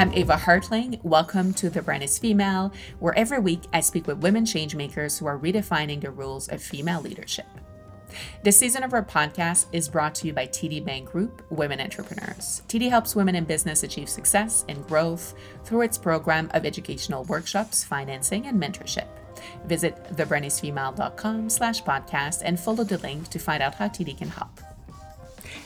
I'm Eva Hartling. Welcome to The Brand is Female, where every week I speak with women changemakers who are redefining the rules of female leadership. This season of our podcast is brought to you by TD Bank Group Women Entrepreneurs. TD helps women in business achieve success and growth through its program of educational workshops, financing, and mentorship. Visit thebrandisfemale.com slash podcast and follow the link to find out how TD can help.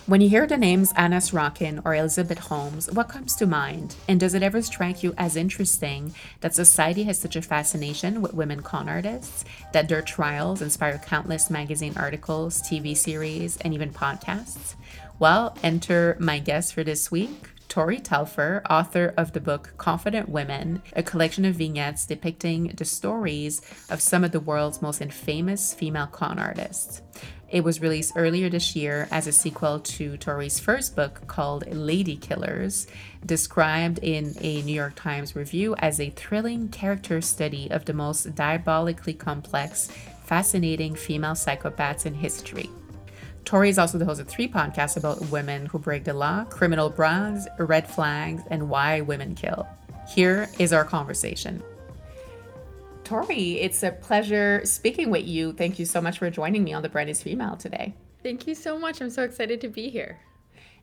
When you hear the names Anna Sorokin or Elizabeth Holmes, what comes to mind? And does it ever strike you as interesting that society has such a fascination with women con artists, that their trials inspire countless magazine articles, TV series, and even podcasts? Well, enter my guest for this week, Tori Telfer, author of the book Confident Women, a collection of vignettes depicting the stories of some of the world's most infamous female con artists. It was released earlier this year as a sequel to Tori's first book called Lady Killers, described in a New York Times review as a thrilling character study of the most diabolically complex, fascinating female psychopaths in history. Tori is also the host of three podcasts about women who break the law, Criminal Broads, red flags, and why women kill. Here is our conversation. Tori, it's a pleasure speaking with you. Thank you so much for joining me on The Brand is Female today. Thank you so much. I'm so excited to be here.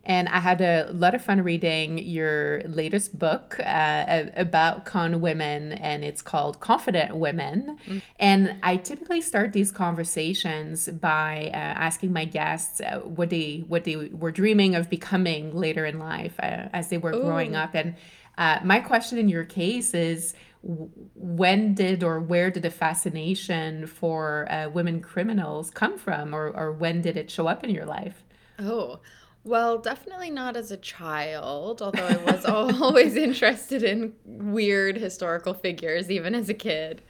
And I had a lot of fun reading your latest book uh, about con women, and it's called Confident Women. Mm-hmm. And I typically start these conversations by uh, asking my guests uh, what they what they were dreaming of becoming later in life uh, as they were Ooh. growing up. And uh, my question in your case is when did or where did the fascination for uh, women criminals come from or, or when did it show up in your life? Oh well definitely not as a child although i was always interested in weird historical figures even as a kid.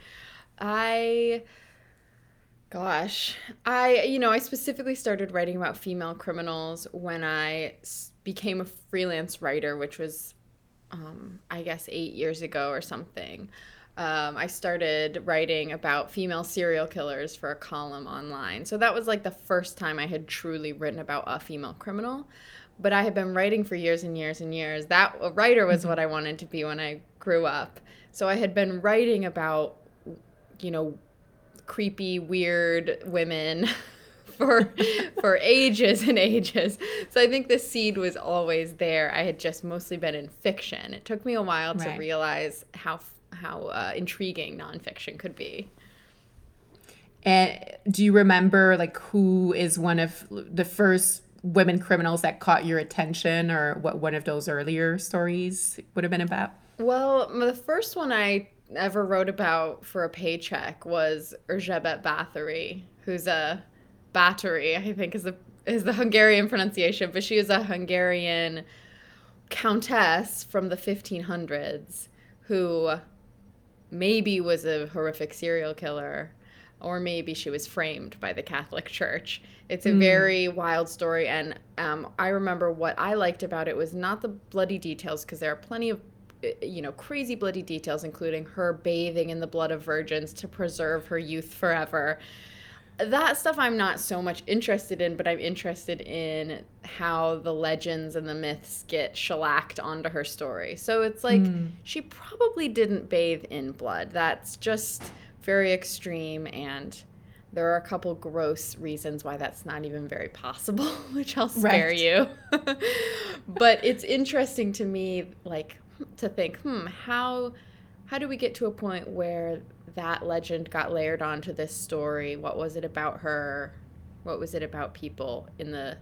I gosh i you know i specifically started writing about female criminals when i became a freelance writer which was um, I guess eight years ago or something, um, I started writing about female serial killers for a column online. So that was like the first time I had truly written about a female criminal. But I had been writing for years and years and years. That a writer was what I wanted to be when I grew up. So I had been writing about, you know, creepy, weird women for for ages and ages. So I think the seed was always there. I had just mostly been in fiction. It took me a while to right. realize how how uh, intriguing nonfiction could be. And do you remember like who is one of the first women criminals that caught your attention, or what one of those earlier stories would have been about? Well, the first one I ever wrote about for a paycheck was Erzsébet Bathory, who's a Báthory, I think is the is the Hungarian pronunciation, but she is a Hungarian countess from the 1500s who maybe was a horrific serial killer or maybe she was framed by the Catholic Church. It's a mm. very wild story, and um, I remember what I liked about it was not the bloody details because there are plenty of you know crazy bloody details, including her bathing in the blood of virgins to preserve her youth forever that stuff I'm not so much interested in, but I'm interested in how the legends and the myths get shellacked onto her story. So it's like mm. she probably didn't bathe in blood. That's just very extreme and there are a couple gross reasons why that's not even very possible, which I'll spare right. you. but it's interesting to me like to think, hmm, how how do we get to a point where that legend got layered onto this story? What was it about her? What was it about people in the,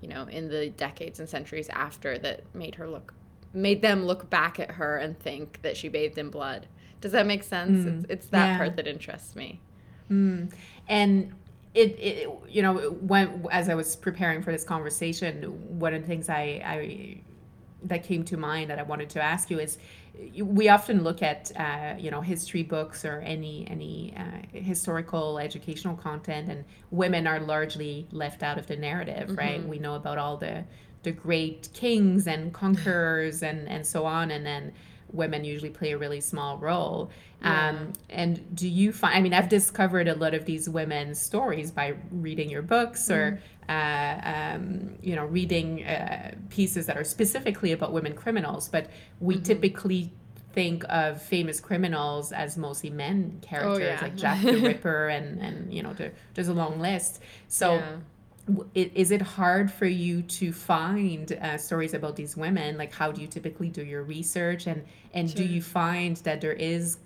you know, in the decades and centuries after that made her look, made them look back at her and think that she bathed in blood? Does that make sense? Mm. It's, it's that yeah. part that interests me. Mm. And it, it, you know, when as I was preparing for this conversation, one of the things I, I that came to mind that I wanted to ask you is we often look at uh, you know history books or any any uh, historical educational content and women are largely left out of the narrative mm-hmm. right we know about all the the great kings and conquerors and and so on and then women usually play a really small role. Yeah. Um, and do you find, I mean, I've discovered a lot of these women's stories by reading your books or, mm-hmm. uh, um, you know, reading uh, pieces that are specifically about women criminals, but we mm-hmm. typically think of famous criminals as mostly men characters, oh, yeah. like Jack the Ripper, and and you know, there, there's a long list. So. Yeah is it hard for you to find uh, stories about these women? Like how do you typically do your research? And and sure. do you find that there is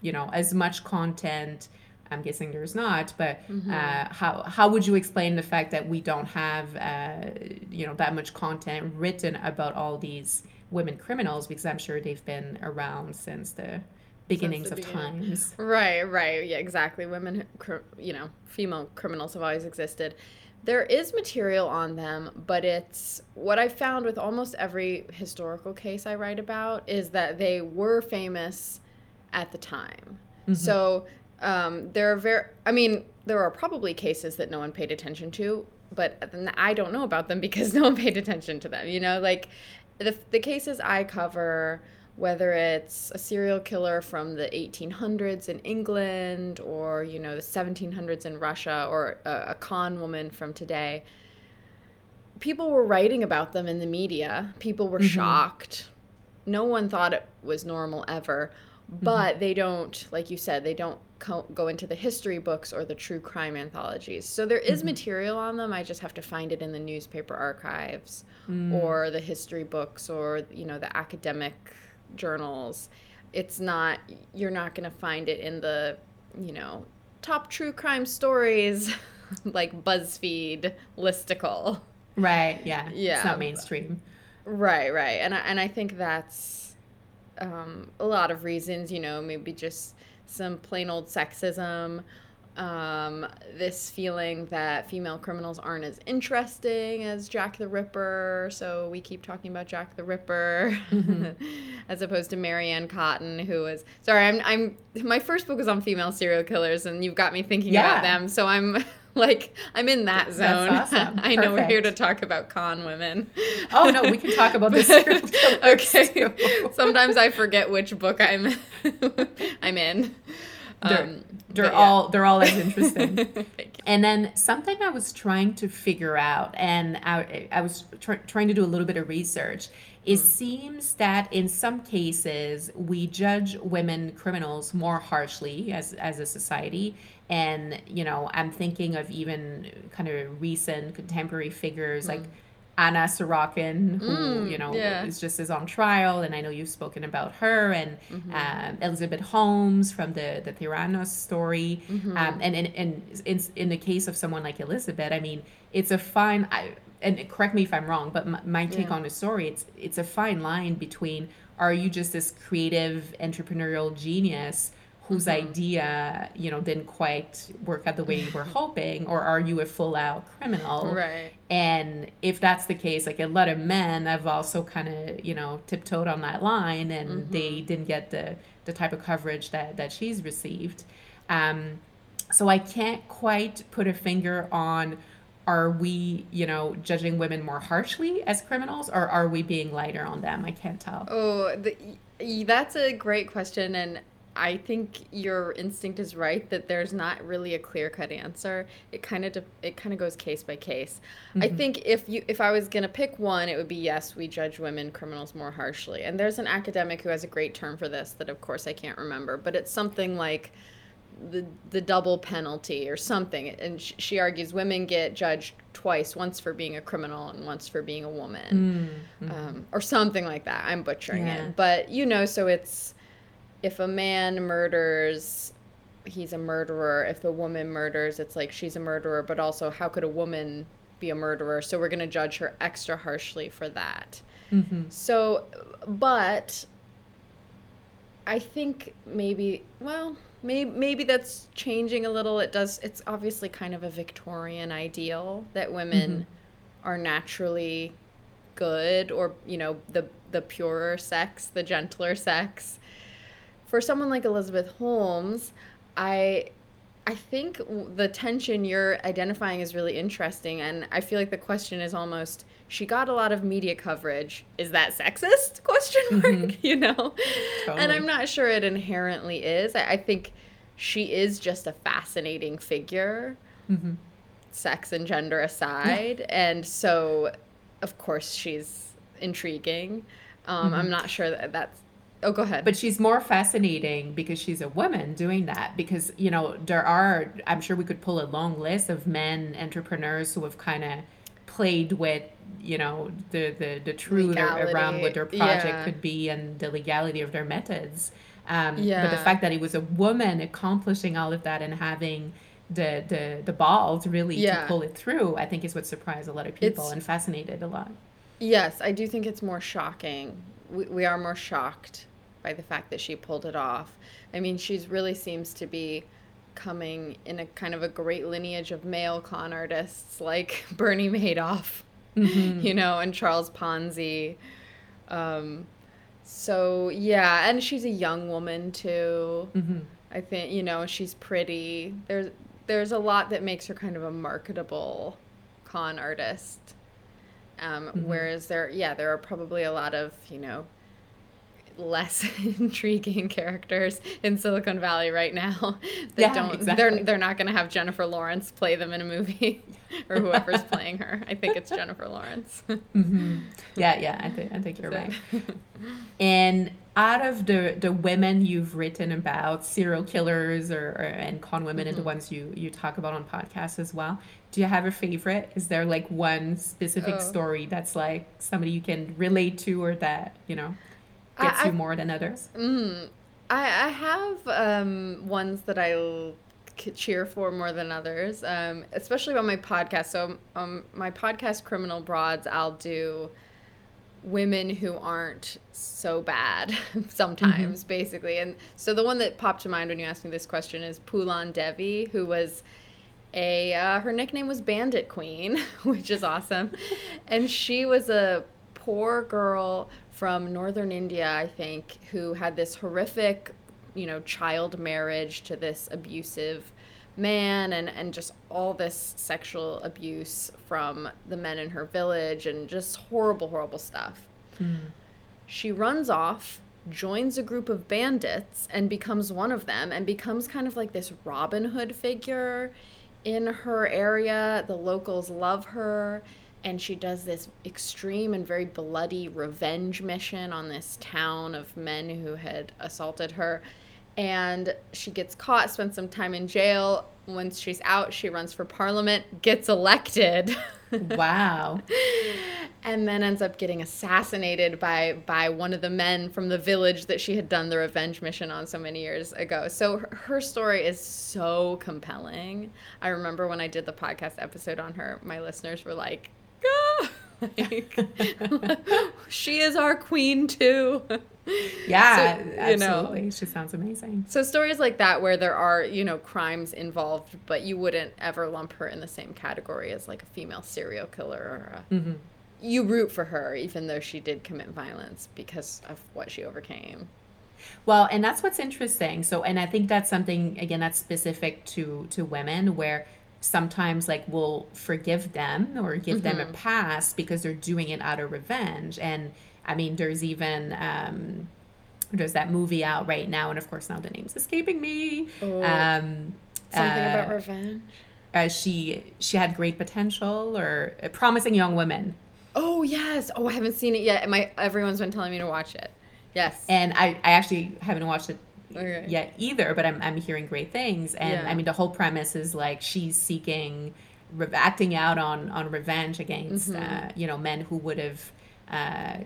you know as much content? I'm guessing there's not but mm-hmm. uh, how how would you explain the fact that we don't have uh, you know that much content written about all these women criminals? Because i'm sure they've been around since the beginnings of beginning. times. Right right. Yeah exactly. Women you know female criminals have always existed there is material on them, but it's what I found with almost every historical case I write about is that they were famous at the time. Mm-hmm. So um, there are very, I mean, there are probably cases that no one paid attention to, but I don't know about them because no one paid attention to them. You know, like the the cases I cover whether it's a serial killer from the 1800s in England or you know the 1700s in Russia or a, a, con woman from today people were writing about them in the media people were mm-hmm. shocked no one thought it was normal ever mm-hmm. but mm-hmm. they don't like you said they don't co- go into the history books or the true crime anthologies so there is mm-hmm. material on them i just have to find it in the newspaper archives mm. or the history books or you know the academic journals. It's not you're not going to find it in the, you know, top true crime stories like BuzzFeed listicle. Right, yeah. Yeah. It's not mainstream. Right, right. And I, and I think that's um, a lot of reasons, you know, maybe just some plain old sexism um, this feeling that female criminals aren't as interesting as Jack the Ripper, so we keep talking about Jack the Ripper, mm-hmm. as opposed to Mary Ann Cotton, who was sorry. I'm I'm my first book was on female serial killers, and you've got me thinking yeah. about them. So I'm like I'm in that zone. Awesome. I know we're here to talk about con women. Oh no, we can talk about this. okay. Sometimes I forget which book I'm I'm in. They're, um, they're all yeah. they're all as interesting. and then something I was trying to figure out, and I, I was tr- trying to do a little bit of research. It mm. seems that in some cases we judge women criminals more harshly as as a society, and you know I'm thinking of even kind of recent contemporary figures mm. like Anna Sorokin, who mm, you know yeah. is just is on trial, and I know you've spoken about her, and mm-hmm. um, Elizabeth Holmes from the the Theranos story, mm-hmm. um, and in, in in in the case of someone like Elizabeth, I mean, it's a fine. I, and correct me if I'm wrong, but my, my take yeah. on the story, it's it's a fine line between are you just this creative entrepreneurial genius whose mm-hmm. idea you know didn't quite work out the way you were hoping or are you a full out criminal? Right. And if that's the case like a lot of men have also kind of you know tiptoed on that line and mm-hmm. they didn't get the the type of coverage that that she's received. Um so i can't quite put a finger on are we you know judging women more harshly as criminals or are we being lighter on them? I can't tell. Oh the, that's a great question and I think your instinct is right that there's not really a clear cut answer. It kind of de- it kind of goes case by case. Mm-hmm. I think if you if I was gonna pick one, it would be yes, we judge women criminals more harshly. And there's an academic who has a great term for this that of course I can't remember, but it's something like the the double penalty or something. And sh- she argues women get judged twice, once for being a criminal and once for being a woman, mm-hmm. um, or something like that. I'm butchering yeah. it, but you know, so it's if a man murders he's a murderer. If a woman murders it's like she's a murderer but also how could a woman be a murderer? So we're going to judge her extra harshly for that. Mm-hmm. so but i think maybe well maybe maybe that's changing a little. It does it's obviously kind of a victorian ideal that women mm-hmm. are naturally good or you know the the purer sex the gentler sex for someone like Elizabeth Holmes, I I think the tension you're identifying is really interesting, and I feel like the question is almost she got a lot of media coverage. Is that sexist? Question mark. You know, and I'm not sure it inherently is. I, I think she is just a fascinating figure, hmm sex and gender aside, and so of course she's intriguing. Um, I'm not sure that that's. Oh, go ahead. But she's more fascinating because she's a woman doing that. Because, you know, there are, I'm sure we could pull a long list of men entrepreneurs who have kind of played with, you know, the, the, the truth ar- around what their project yeah. could be and the legality of their methods. Um, But the fact that it was a woman accomplishing all of that and having the, the, the balls really Yeah. to pull it through, I think is what surprised a lot of people It's- and fascinated a lot. Yes, I do think it's more shocking. We, we are more shocked by the fact that she pulled it off. I mean, she's really seems to be coming in a kind of a great lineage of male con artists like Bernie Madoff, Mhm. you know, and Charles Ponzi. Um, so yeah, and she's a young woman too. Mhm. I think you know she's pretty. There's there's a lot that makes her kind of a marketable con artist. Um, Mhm. Whereas there, yeah, there are probably a lot of you know less intriguing characters in Silicon Valley right now that Yeah, don't. exactly. They're they're not going to have Jennifer Lawrence play them in a movie, or whoever's playing her. I think it's Jennifer Lawrence. Mm-hmm. Yeah, yeah, I think I think you're So- right. And out of the the women you've written about, serial killers or, or and con women, and the ones you you talk about on podcasts as well, do you have a favorite? Is there like one specific Oh. story that's like somebody you can relate to or that you know I- gets you more than others? Mm, I, I have um, ones that I cheer for more than others, um, especially on my podcast. So, um, my podcast, Criminal Broads, I'll do women who aren't so bad sometimes, basically. And so, the one that popped to mind when you asked me this question is Phoolan Devi, who was a uh, her nickname was Bandit Queen, which is awesome, and she was a poor girl from northern India, I think, who had this horrific, you know, child marriage to this abusive man and and just all this sexual abuse from the men in her village and just horrible horrible stuff. Hmm. She runs off, joins a group of bandits, and becomes one of them, and becomes kind of like this Robin Hood figure in her area. The locals love her, and she does this extreme and very bloody revenge mission on this town of men who had assaulted her. And she gets caught, spends some time in jail. Once she's out, she runs for parliament, gets elected. Wow. and then ends up getting assassinated by by one of the men from the village that she had done the revenge mission on so many years ago. So her, her story is so compelling. I remember when I did the podcast episode on her, my listeners were like! Like she is our queen too. Yeah, So, you know. absolutely. She sounds amazing. So stories like that where there are, you know, crimes involved, but you wouldn't ever lump her in the same category as like a female serial killer or a hmm you root for her even though she did commit violence because of what she overcame. Well, and that's what's interesting. So, and I think that's something again that's specific to to women where sometimes like we'll forgive them or give them a pass because they're doing it out of revenge. And I mean, there's even um there's that movie out right now, and of course now the name's escaping me. Oh, Um, Something uh, about revenge. uh, she she had great potential or a promising young woman Oh yes. Oh, I haven't seen it yet. My everyone's been telling me to watch it. Yes. and I, I actually haven't watched it Okay. yet either, but I'm, I'm hearing great things. And Yeah. I mean, the whole premise is like she's seeking, re- acting out on, on revenge against, Mm-hmm. uh, you know, men who would have uh,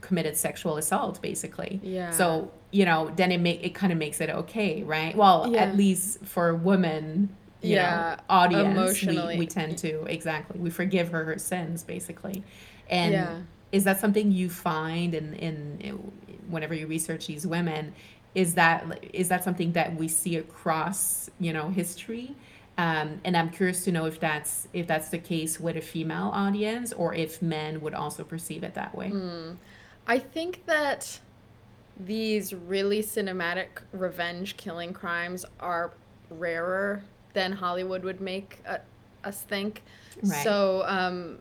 committed sexual assault, basically. Yeah. So, you know, then it make it kind of makes it okay, right? Well, Yeah. at least for women, you Yeah, know, audience, emotionally. we, we tend to, exactly, we forgive her her sins, basically. And Yeah. is that something you find in, in whenever you research these women is that is that something that we see across you know history um, and i'm curious to know if that's if that's the case with a female audience or if men would also perceive it that way Hmm. I think that these really cinematic revenge killing crimes are rarer than Hollywood would make uh, us think. Right. So, um,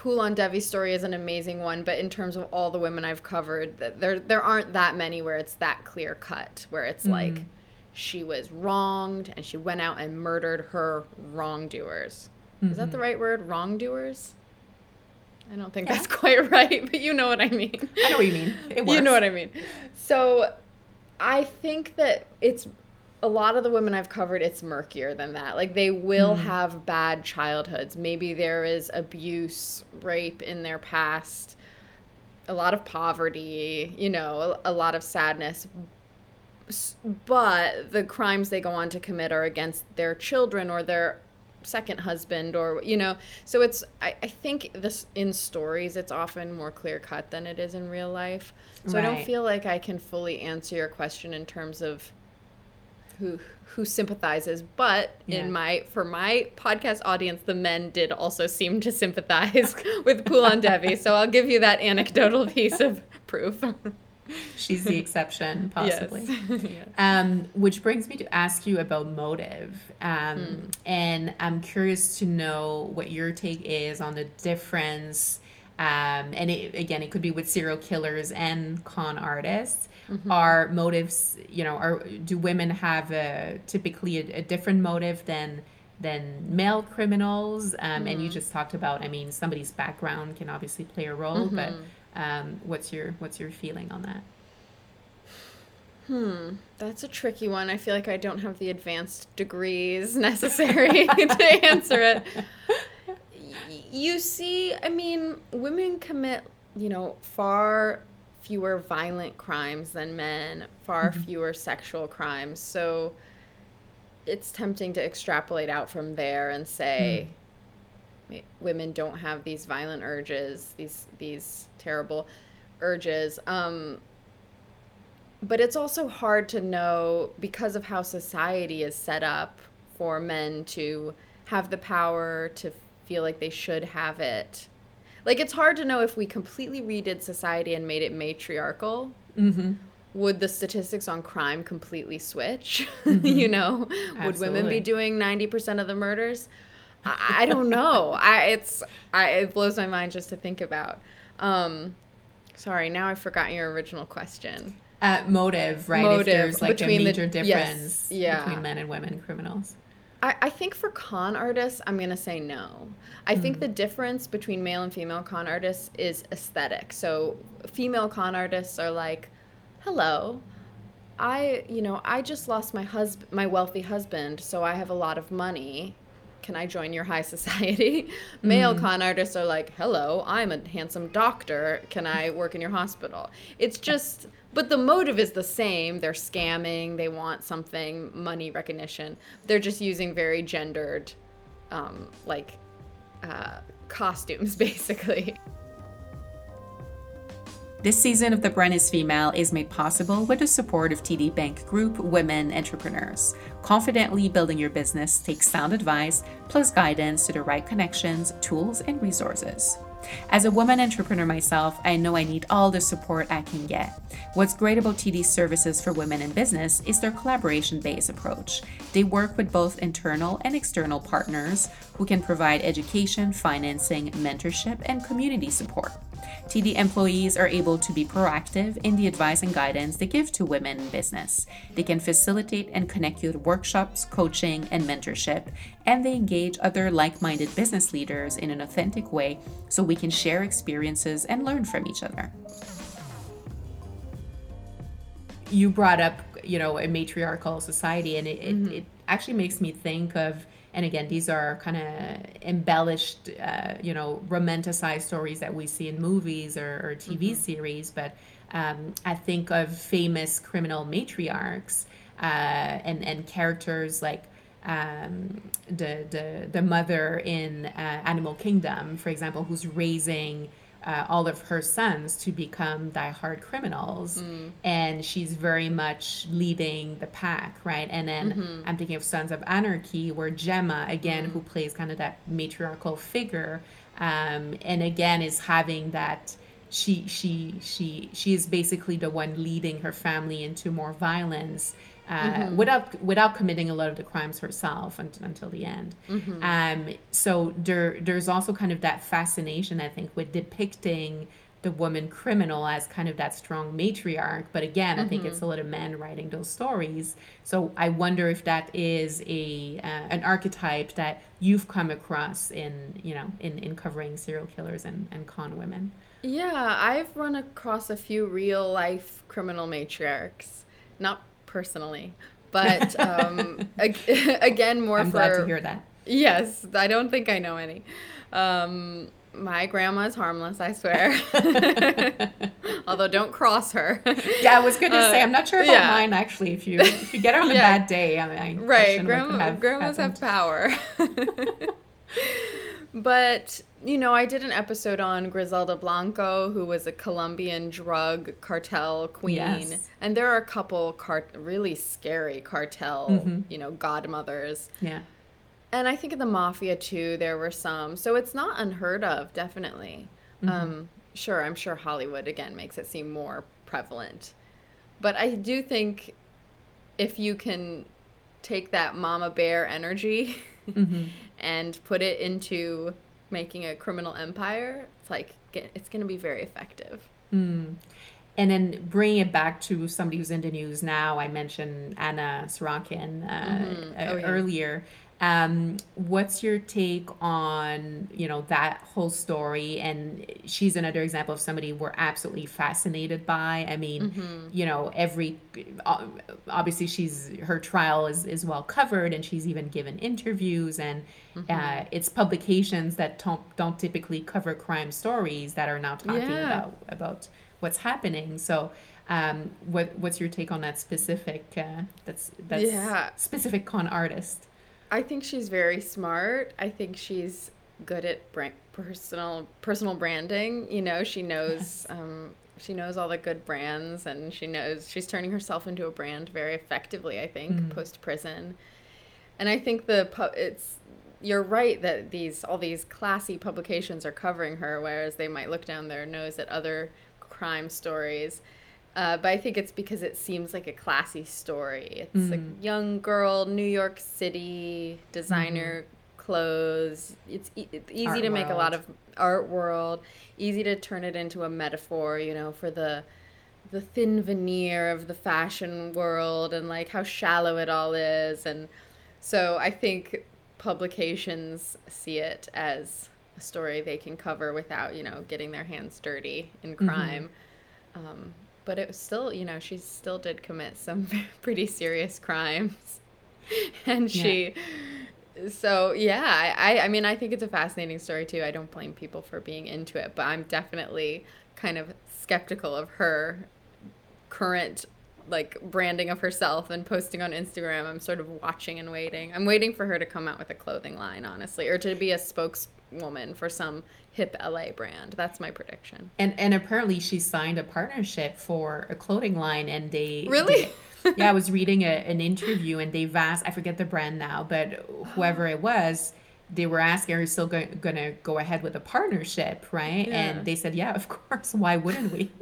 Phoolan Devi's story is an amazing one, but in terms of all the women I've covered, there there aren't that many where it's that clear cut, where it's Mm. like she was wronged and she went out and murdered her wrongdoers. Is that the Mm-hmm. right word? Wrongdoers? I don't think that's quite right, but you know what I mean. I know what you mean. It works. You know what I mean. So I think that it's a lot of the women I've covered, it's murkier than that. Like they will Hmm. have bad childhoods. Maybe there is abuse, rape in their past, a lot of poverty, you know, a, a lot of sadness. But the crimes they go on to commit are against their children or their second husband or you know so it's I, I think this in stories it's often more clear cut than it is in real life so i don't feel like i can fully answer your question in terms of who who sympathizes but Yeah. in my for my podcast audience the men did also seem to sympathize with Phoolan Devi so i'll give you that anecdotal piece of proof She's the exception, possibly. yes. yes. Um, which brings me to ask you about motive. Um, Hmm. And I'm curious to know what your take is on the difference. Um, and it, again, it could be with serial killers and con artists. Mm-hmm. Are motives, you know, are do women have a typically a, a different motive than than male criminals? Um, And you Mm-hmm. just talked about, I mean, somebody's background can obviously play a role, but Mm-hmm. um, what's your what's your feeling on that? Hmm, that's a tricky one. I feel like I don't have the advanced degrees necessary to answer it. You see, I mean, women commit, you know, far fewer violent crimes than men, far fewer sexual crimes. So it's tempting to extrapolate out from there and say ma- women don't have these violent urges, these these terrible urges. Um, but it's also hard to know because of how society is set up for men to have the power to feel like they should have it. Like it's hard to know if we completely redid society and made it matriarchal. Mm-hmm. Would the statistics on crime completely switch? you know, would women be doing ninety percent of the murders? I, I don't know. I it's I it blows my mind just to think about. Um, sorry, now I've forgotten your original question. Uh, motive, right? Motive if there's like a the- major yes, difference yeah. between men and women criminals. I, I think for con artists, I'm going to say no. I think mm. the difference between male and female con artists is aesthetic. So, female con artists are like, hello, I, you know, I just lost my husband, my wealthy husband, so I have a lot of money. Can I join your high society? Male mm. con artists are like, hello, I'm a handsome doctor. Can I work in your hospital? It's just, but the motive is the same. They're scamming. They want something, money recognition. They're just using very gendered, um, like, uh, costumes, basically. This season of The Brand is Female is made possible with the support of TD Bank Group Women Entrepreneurs. Confidently building your business takes sound advice plus guidance to the right connections, tools, and resources. As a woman entrepreneur myself, I know I need all the support I can get. What's great about TD's services for women in business is their collaboration based approach. They work with both internal and external partners who can provide education, financing, mentorship, and community support. TD employees are able to be proactive in the advice and guidance they give to women in business. They can facilitate and connect you to workshops, coaching, and mentorship, and they engage other like minded business leaders in an authentic way so we can share experiences and learn from each other. You brought up, you know, a matriarchal society, and it, it, mm-hmm. it actually makes me think of and again these are kind of embellished uh, you know romanticized stories that we see in movies or, or tv series but um, i think of famous criminal matriarchs uh, and and characters like um, the, the the mother in uh, animal kingdom for example who's raising uh, all of her sons to become diehard criminals, and she's very much leading the pack, right? And then I'm thinking of Sons of Anarchy, where Gemma, again, who plays kind of that matriarchal figure, um, and again is having that. She she she she is basically the one leading her family into more violence, uh, Mm-hmm. without without committing a lot of the crimes herself un- until the end. Mm-hmm. Um, so there there's also kind of that fascination I think with depicting the woman criminal as kind of that strong matriarch. But again, I think Mm-hmm. it's a lot of men writing those stories. So I wonder if that is a uh, an archetype that you've come across in you know in, in covering serial killers and, and con women. Yeah, I've run across a few real life criminal matriarchs, not personally, but um, again, more I'm for glad to hear that. Yes, I don't think I know any. Um, my grandma's harmless, I swear. Although don't cross her. Yeah, I was going to Uh, say I'm not sure about yeah. mine actually. If you if you get her on a Yeah. bad day, I mean, I Right, what grandma, have grandmas happened. have power. But, you know, I did an episode on Griselda Blanco, who was a Colombian drug cartel queen. Yes. And there are a couple cart- really scary cartel, Mhm. you know, godmothers. Yeah. And I think in the mafia too, there were some. So it's not unheard of, definitely. Um, sure, I'm sure Hollywood again makes it seem more prevalent. But I do think if you can take that mama bear energy hmm and put it into making a criminal empire, it's like it's going to be very effective. Mm. And then bringing it back to somebody who's in the news now, I mentioned Anna Sorokin uh, Mhm. uh, Oh, yeah. earlier. Um, what's your take on you know that whole story? And she's another example of somebody we're absolutely fascinated by. I mean, Mm-hmm. you know, every uh, obviously she's her trial is is well covered, and she's even given interviews, and Mm-hmm. uh, it's publications that don't don't typically cover crime stories that are now talking Yeah. about about what's happening. So, um, what what's your take on that specific uh, that's that's Yeah. specific con artist? I think she's very smart. I think she's good at brand, personal personal branding. You know, she knows um, she knows all the good brands, and she knows she's turning herself into a brand very effectively. I think Mm. post prison, and I think the pu- it's you're right that these all these classy publications are covering her, whereas they might look down their nose at other crime stories. Uh, but I think it's because it seems like a classy story. It's a Mm. young girl, New York City, designer clothes. It's, e- it's easy Art to make a lot of art world. Easy to turn it into a metaphor, you know, for the the thin veneer of the fashion world and like how shallow it all is. And so I think publications see it as a story they can cover without, you know, getting their hands dirty in crime. Um, but it was still, you know, she still did commit some pretty serious crimes. and she, so yeah, I, I, mean, I think it's a fascinating story too. I don't blame people for being into it, but I'm definitely kind of skeptical of her current like branding of herself and posting on Instagram. I'm sort of watching and waiting. I'm waiting for her to come out with a clothing line, honestly, or to be a spokeswoman for some hip LA brand. That's my prediction. And and apparently she signed a partnership for a clothing line, and they Really? they- yeah, I was reading a, an interview, and they've asked I forget the brand now, but whoever it was. They were asking, "Are you still go- gonna go ahead with a partnership, right?" Yeah. And they said, "Yeah, of course. Why wouldn't we?"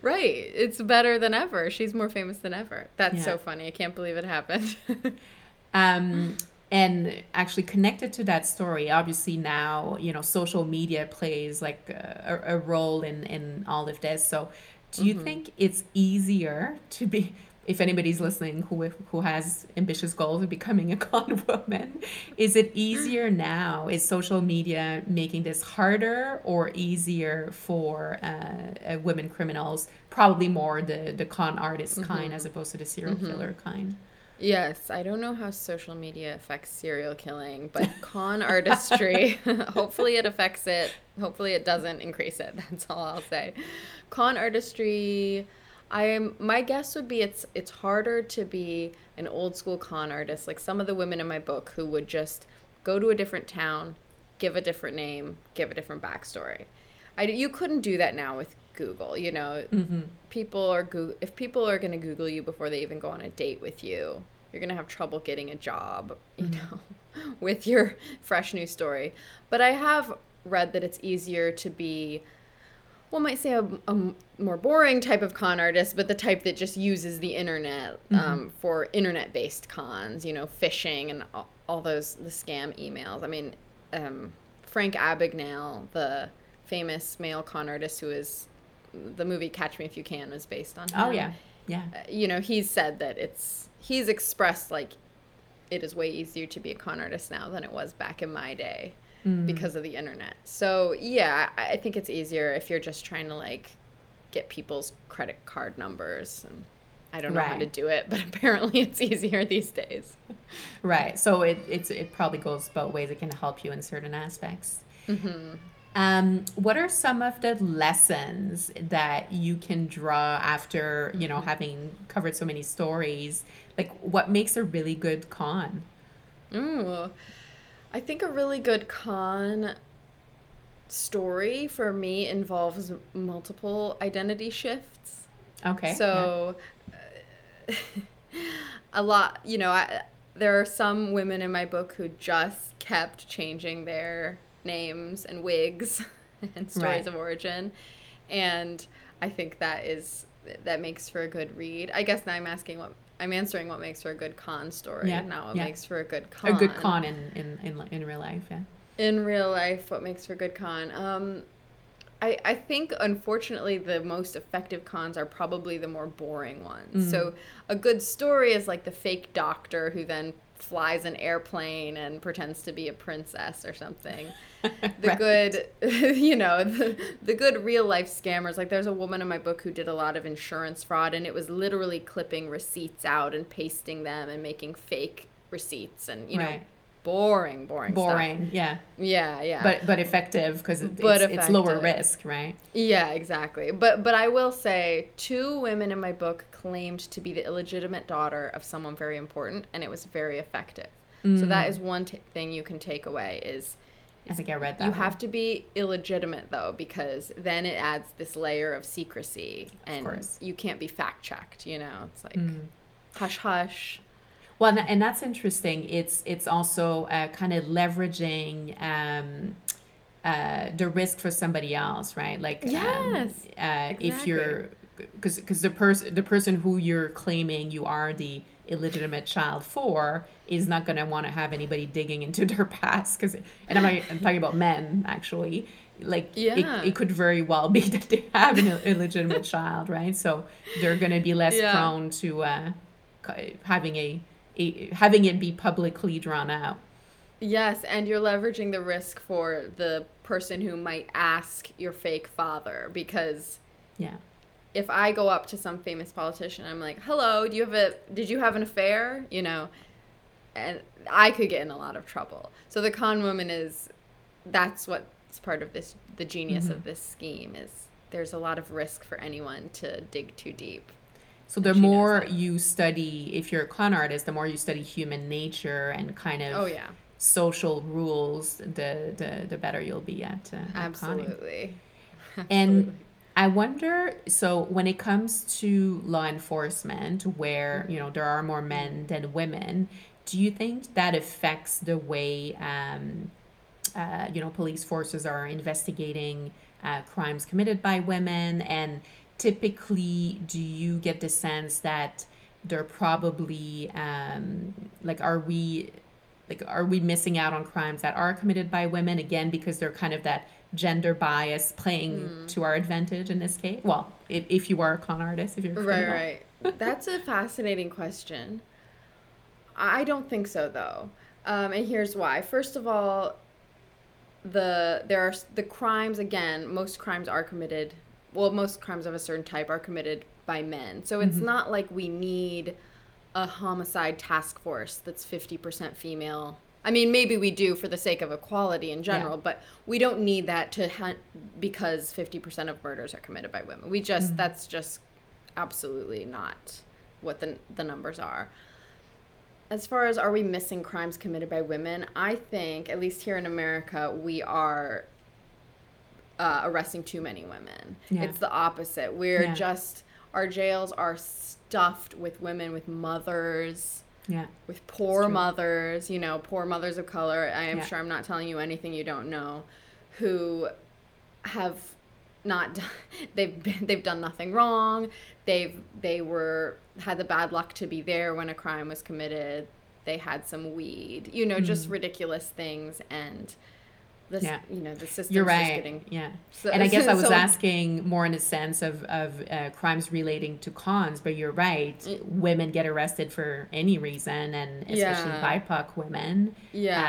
Right. It's better than ever. She's more famous than ever. That's Yeah. so funny. I can't believe it happened. Um, and actually connected to that story, obviously now you know social media plays like a, a role in in all of this. So, do you think it's easier to be, if anybody's listening who who has ambitious goals of becoming a con woman, is it easier now? Is social media making this harder or easier for uh, uh, women criminals? Probably more the the con artist kind as opposed to the serial killer kind. Yes, I don't know how social media affects serial killing, but con artistry, hopefully it affects it. Hopefully it doesn't increase it. That's all I'll say. Con artistry, I am my guess would be it's it's harder to be an old school con artist like some of the women in my book who would just go to a different town, give a different name, give a different backstory. I, you couldn't do that now with Google. You know, Mm-hmm. people are Google, if people are going to Google you before they even go on a date with you, you're going to have trouble getting a job, you know, with your fresh new story. But I have read that it's easier to be one might say a, a more boring type of con artist, but the type that just uses the internet um, mm-hmm. for internet based cons, you know, phishing and all, all those, the scam emails. I mean, um, Frank Abagnale, the famous male con artist who is the movie Catch Me If You Can was based on. Oh, him. Oh, yeah. Yeah. Uh, you know, he's said that it's, he's expressed like it is way easier to be a con artist now than it was back in my day mm. because of the internet. So yeah, I think it's easier if you're just trying to like get people's credit card numbers and I don't know right. how to do it, but apparently it's easier these days. Right. So it it's it probably goes both ways. It can help you in certain aspects. Mm-hmm. Um, what are some of the lessons that you can draw after you know mm-hmm. having covered so many stories? Like, what makes a really good con? Ooh, I think a really good con story for me involves multiple identity shifts. Okay. So, yeah. a lot, you know, I, there are some women in my book who just kept changing their names and wigs and stories right. of origin. And I think that is that makes for a good read. I guess now I'm asking what I'm answering what makes for a good con story, yeah, not what yeah. makes for a good con. A good con in, in, in, in real life, yeah. In real life, what makes for a good con? Um, I, I think, unfortunately, the most effective cons are probably the more boring ones. Mm-hmm. So, a good story is like the fake doctor who then flies an airplane and pretends to be a princess or something. The right. good, you know, the, the good real life scammers. Like there's a woman in my book who did a lot of insurance fraud and it was literally clipping receipts out and pasting them and making fake receipts and, you right. know, boring, boring, boring. Stuff. Yeah, yeah, yeah. But but effective because it's, it's lower risk, right? Yeah, exactly. But but I will say, two women in my book claimed to be the illegitimate daughter of someone very important, and it was very effective. Mm. So that mm. one t- thing you can take away is. I think I read that. You one. have to be illegitimate though, because then it adds this layer of secrecy, and of you can't be fact checked. You know, it's like mm. hush hush well, and that's interesting. It's it's also uh, kind of leveraging um, uh, the risk for somebody else, right? Like um, yes, uh, exactly. if you're because because the person the person who you're claiming you are the illegitimate child for is not going to want to have anybody digging into their past because and I'm, I'm talking about men actually like yeah. it, it could very well be that they have an illegitimate child right so they're going to be less yeah. prone to uh, having a having it be publicly drawn out. Yes, and you're leveraging the risk for the person who might ask your fake father because yeah. If I go up to some famous politician, I'm like, "Hello, do you have a did you have an affair?" you know, and I could get in a lot of trouble. So the con woman is that's what's part of this the genius mm-hmm. of this scheme is there's a lot of risk for anyone to dig too deep. So the more you study, if you're a con artist, the more you study human nature and kind of oh yeah. social rules, the the the better you'll be at, uh, absolutely. And I wonder, so when it comes to law enforcement, where you know there are more men than women, do you think that affects the way um, uh, you know police forces are investigating uh, crimes committed by women? And typically do you get the sense that they're probably um, like are we like are we missing out on crimes that are committed by women again because they're kind of that gender bias playing mm. to our advantage in this case? Well if, if you are a con artist if you're right right. That's a fascinating question. I don't think so though. Um, and here's why. First of all the there are the crimes again most crimes are committed well, most crimes of a certain type are committed by men. So it's mm-hmm. not like we need a homicide task force that's 50% female. I mean, maybe we do for the sake of equality in general, yeah. but we don't need that to hunt because 50% of murders are committed by women. We just, mm-hmm. that's just absolutely not what the, the numbers are. As far as are we missing crimes committed by women, I think, at least here in America, we are uh, arresting too many women. Yeah. It's the opposite. We're yeah. just our jails are stuffed with women with mothers. Yeah. With poor mothers, you know, poor mothers of color. I am yeah. sure I'm not telling you anything you don't know, who have not done, they've been, they've done nothing wrong. They've they were had the bad luck to be there when a crime was committed. They had some weed, you know, just ridiculous things and the Yeah. you know the system You're right. getting yeah. So- and I guess I was so- asking more in a sense of, of uh, crimes relating to cons, but you're right. Women get arrested for any reason, and especially Yeah. BIPOC women. yeah Um,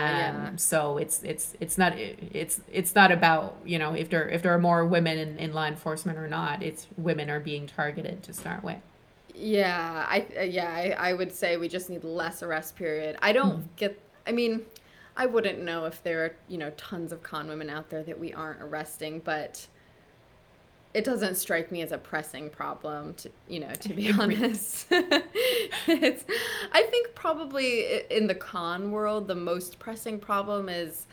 yeah So it's it's it's not it's it's not about you know if there if there are more women in, in law enforcement or not. It's women are being targeted to start with. Yeah, I uh, yeah, I, I would say we just need less arrest period. I don't get I mean, I wouldn't know if there are, you know, tons of con women out there that we aren't arresting, but it doesn't strike me as a pressing problem to, you know, to be honest. it's I think probably in the con world the most pressing problem is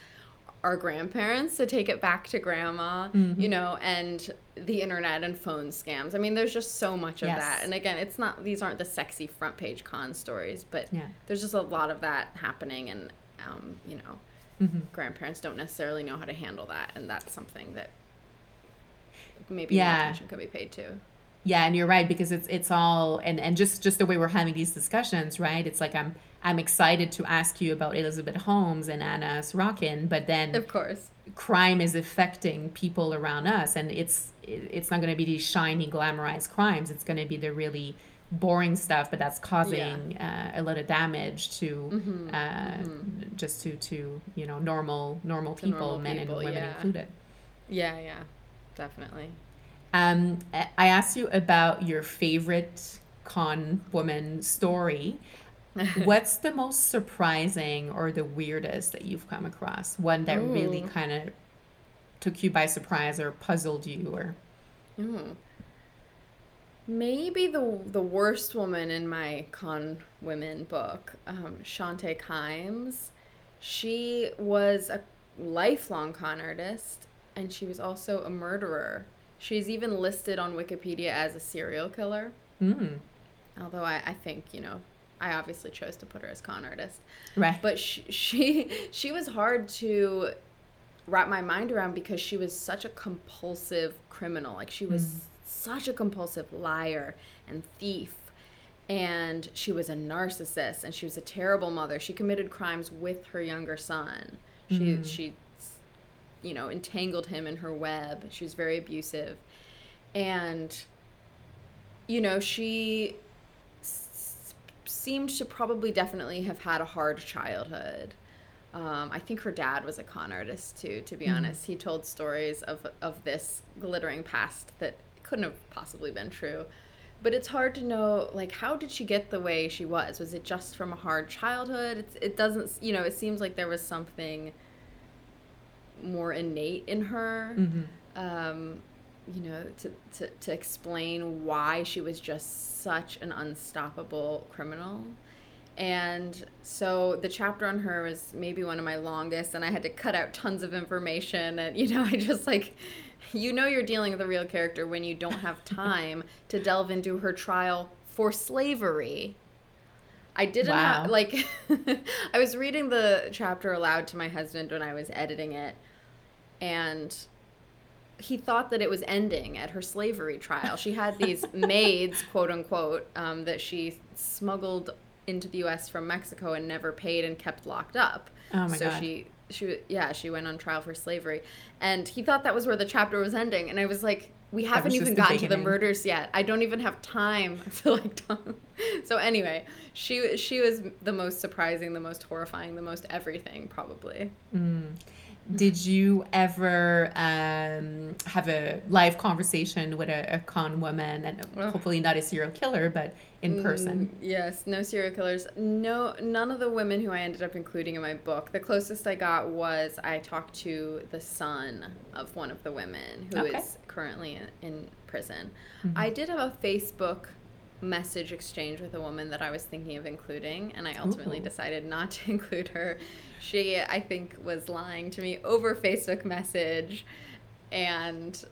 our grandparents to take it back to grandma, mm-hmm. you know, and the internet and phone scams. I mean, there's just so much of Yes. that. And again, it's not these aren't the sexy front page con stories, but Yeah. there's just a lot of that happening and um, you know, Mm-hmm. grandparents don't necessarily know how to handle that and that's something that maybe Yeah. attention could be paid to. Yeah, and you're right because it's it's all and and just just the way we're having these discussions, right? It's like I'm I'm excited to ask you about Elizabeth Holmes and Anna Sorokin, but then Of course. crime is affecting people around us and it's it's not going to be these shiny glamorized crimes it's going to be the really boring stuff but that's causing uh, a lot of damage to Mm-hmm. uh, just to to you know normal normal people normal men people, and women yeah. included Yeah, yeah. Definitely. um, I asked you about your favorite con woman story. What's the most surprising or the weirdest that you've come across? One that really kind of took you by surprise or puzzled you or Mm. Maybe the the worst woman in my con women book, um, Sante Kimes. She was a lifelong con artist, and she was also a murderer. She's even listed on Wikipedia as a serial killer. mm, Although I, I think you know, I obviously chose to put her as con artist. right. But she, she she was hard to wrap my mind around because she was such a compulsive criminal. Like she was such a compulsive liar and thief. And she was a narcissist and she was a terrible mother. She committed crimes with her younger son. She she you know, entangled him in her web. She was very abusive. And you know, she s- seemed to probably definitely have had a hard childhood. Um, I think her dad was a con artist too. To be honest, he told stories of of this glittering past that couldn't have possibly been true. But it's hard to know, like, how did she get the way she was? Was it just from a hard childhood? It's, it doesn't, you know, it seems like there was something more innate in her Mm-hmm. um, you know, to, to, to explain why she was just such an unstoppable criminal. And so the chapter on her was maybe one of my longest, and I had to cut out tons of information. And, you know, I just like, you know, you're dealing with a real character when you don't have time to delve into her trial for slavery. I didn't Wow. have, like, I was reading the chapter aloud to my husband when I was editing it, and he thought that it was ending at her slavery trial. She had these maids, quote unquote, um, that she smuggled into the U.S. from Mexico and never paid and kept locked up. Oh my so God. she she yeah she went on trial for slavery, and he thought that was where the chapter was ending. And I was like, we haven't even gotten to the murders yet. I don't even have time to like. Talk. So anyway, she she was the most surprising, the most horrifying, the most everything probably. Did you ever um, have a live conversation with a, a con woman, and hopefully not a serial killer, but in person? Mm, yes, no serial killers. No, none of the women who I ended up including in my book. The closest I got was I talked to the son of one of the women who is Okay. currently in, in prison. I did have a Facebook message exchange with a woman that I was thinking of including, and I ultimately Ooh. decided not to include her. She, I think, was lying to me over Facebook message, and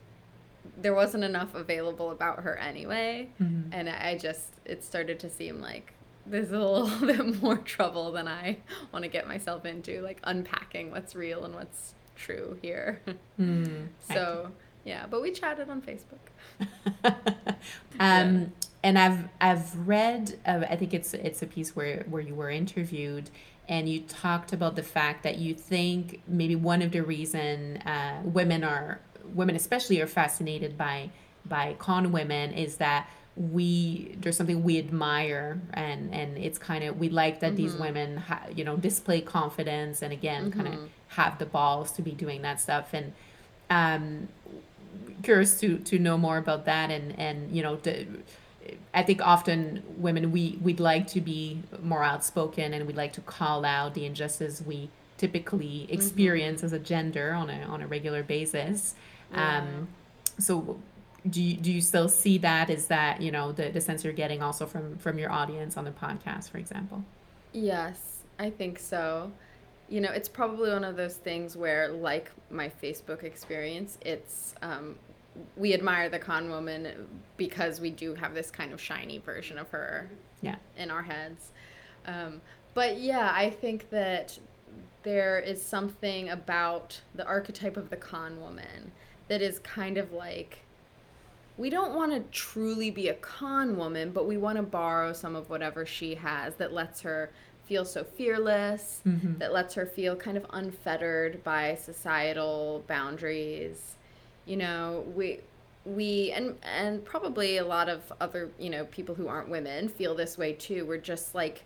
there wasn't enough available about her anyway. Mhm. And I I just, it started to seem like there's a little bit more trouble than I want to get myself into, like unpacking what's real and what's true here. Mm, so Yeah, but we chatted on Facebook. um, and I've I've read uh, I think it's it's a piece where where you were interviewed and you talked about the fact that you think maybe one of the reason uh, women are women especially are fascinated by by con women is that we there's something we admire and and it's kind of we like that these women ha, you know display confidence and again kind of have the balls to be doing that stuff. And um curious to to know more about that and and you know I think often women we we'd like to be more outspoken and we'd like to call out the injustice we typically experience as a gender on a on a regular basis. Um, so do you, do you still see that? Is that you know the the sense you're getting also from from your audience on the podcast, for example? Yes, I think so. You know, it's probably one of those things where, like my Facebook experience, it's um, we admire the con woman because we do have this kind of shiny version of her Yeah. in our heads. Um, but yeah, I think that there is something about the archetype of the con woman that is kind of like we don't want to truly be a con woman, but we want to borrow some of whatever she has that lets her feel so fearless, that lets her feel kind of unfettered by societal boundaries. You know, we we and and probably a lot of other, you know, people who aren't women feel this way too. We're just like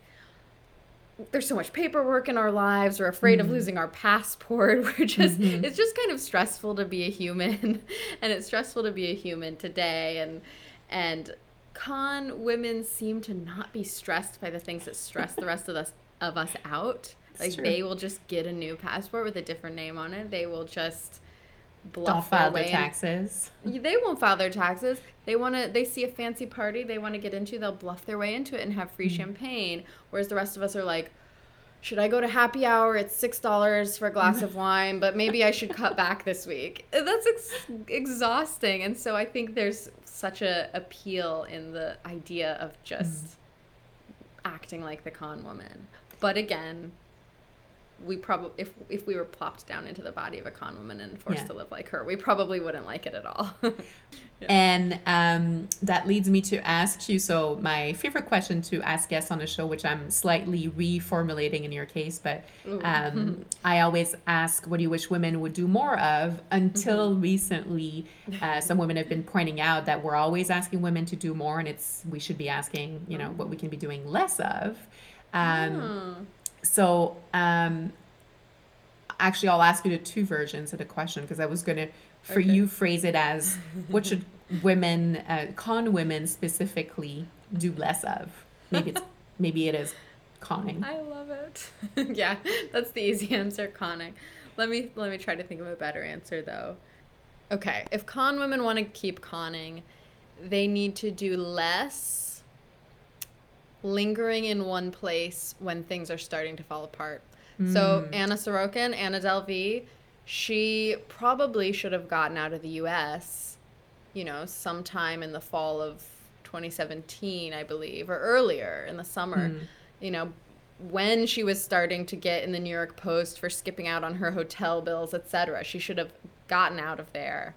there's so much paperwork in our lives. We're afraid of mm-hmm. losing our passport. We're just, mm-hmm. it's just kind of stressful to be a human. and it's stressful to be a human today. And, and con women seem to not be stressed by the things that stress the rest of us, of us out. Like true. they will just get a new passport with a different name on it. They will just Don't file their their way in- taxes. they won't file their taxes. They want to. They see a fancy party they want to get into. They'll bluff their way into it and have free mm. champagne. Whereas the rest of us are like, should I go to happy hour? It's six dollars for a glass of wine, but maybe I should cut back this week. Uh, that's ex- exhausting, and so I think there's such a appeal in the idea of just mm. acting like the con woman. But again, we probably if if we were plopped down into the body of a con woman and forced Yeah. to live like her, we probably wouldn't like it at all. And um, that leads me to ask you. So, my favorite question to ask guests on the show, which I'm slightly reformulating in your case, but um, I always ask, what do you wish women would do more of? Until recently, uh, some women have been pointing out that we're always asking women to do more, and it's we should be asking, you know, what we can be doing less of. Um, So, um, actually, I'll ask you the two versions of the question because I was going to, for Okay. you, phrase it as what should women, uh, con women specifically, do less of? Maybe it's maybe it is conning. I love it. yeah, that's the easy answer, conning. Let me let me try to think of a better answer though. Okay, if con women want to keep conning, they need to do less lingering in one place when things are starting to fall apart. So mm. Anna Sorokin, Anna Delvey, she probably should have gotten out of the U.S. You know, sometime in the fall of 2017, I believe, or earlier in the summer. Hmm. You know, when she was starting to get in the New York Post for skipping out on her hotel bills, etc. She should have gotten out of there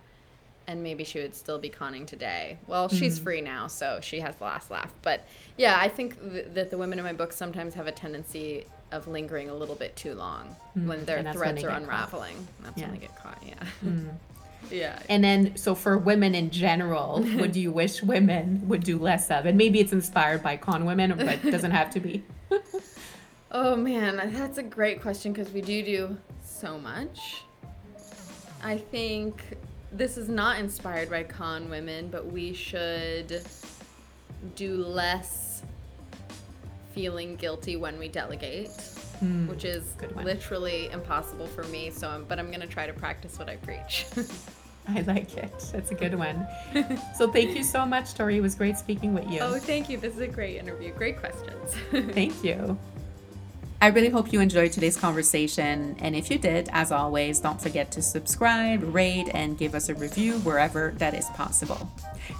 and maybe she would still be conning today. Well, she's Mm-hmm. free now, so she has the last laugh. But yeah, I think th- that the women in my book sometimes have a tendency of lingering a little bit too long when their when threads they are get caught. unraveling. That's Yeah. When they get caught. Yeah. yeah. And then, so for women in general, what do you wish women would do less of? And maybe it's inspired by con women, but it doesn't have to be. Oh man, that's a great question because we do do so much. I think this is not inspired by con women, but we should do less feeling guilty when we delegate, hmm. which is literally impossible for me. So, I'm, but I'm gonna try to practice what I preach. I like it. That's a good one. So thank you so much, Tori. It was great speaking with you. oh, thank you. This is a great interview. Great questions. Thank you. I really hope you enjoyed today's conversation. And if you did, as always, don't forget to subscribe, rate, and give us a review wherever that is possible.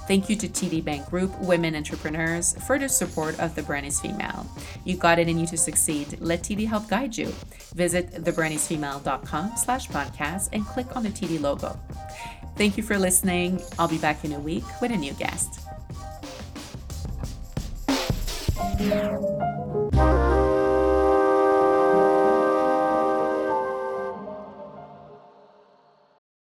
Thank you to TD Bank Group Women Entrepreneurs for their support of The Brand is Female. You got it in you to succeed. Let TD help guide you. Visit thebrandisfemale.com slash podcast and click on the TD logo. Thank you for listening. I'll be back in a week with a new guest.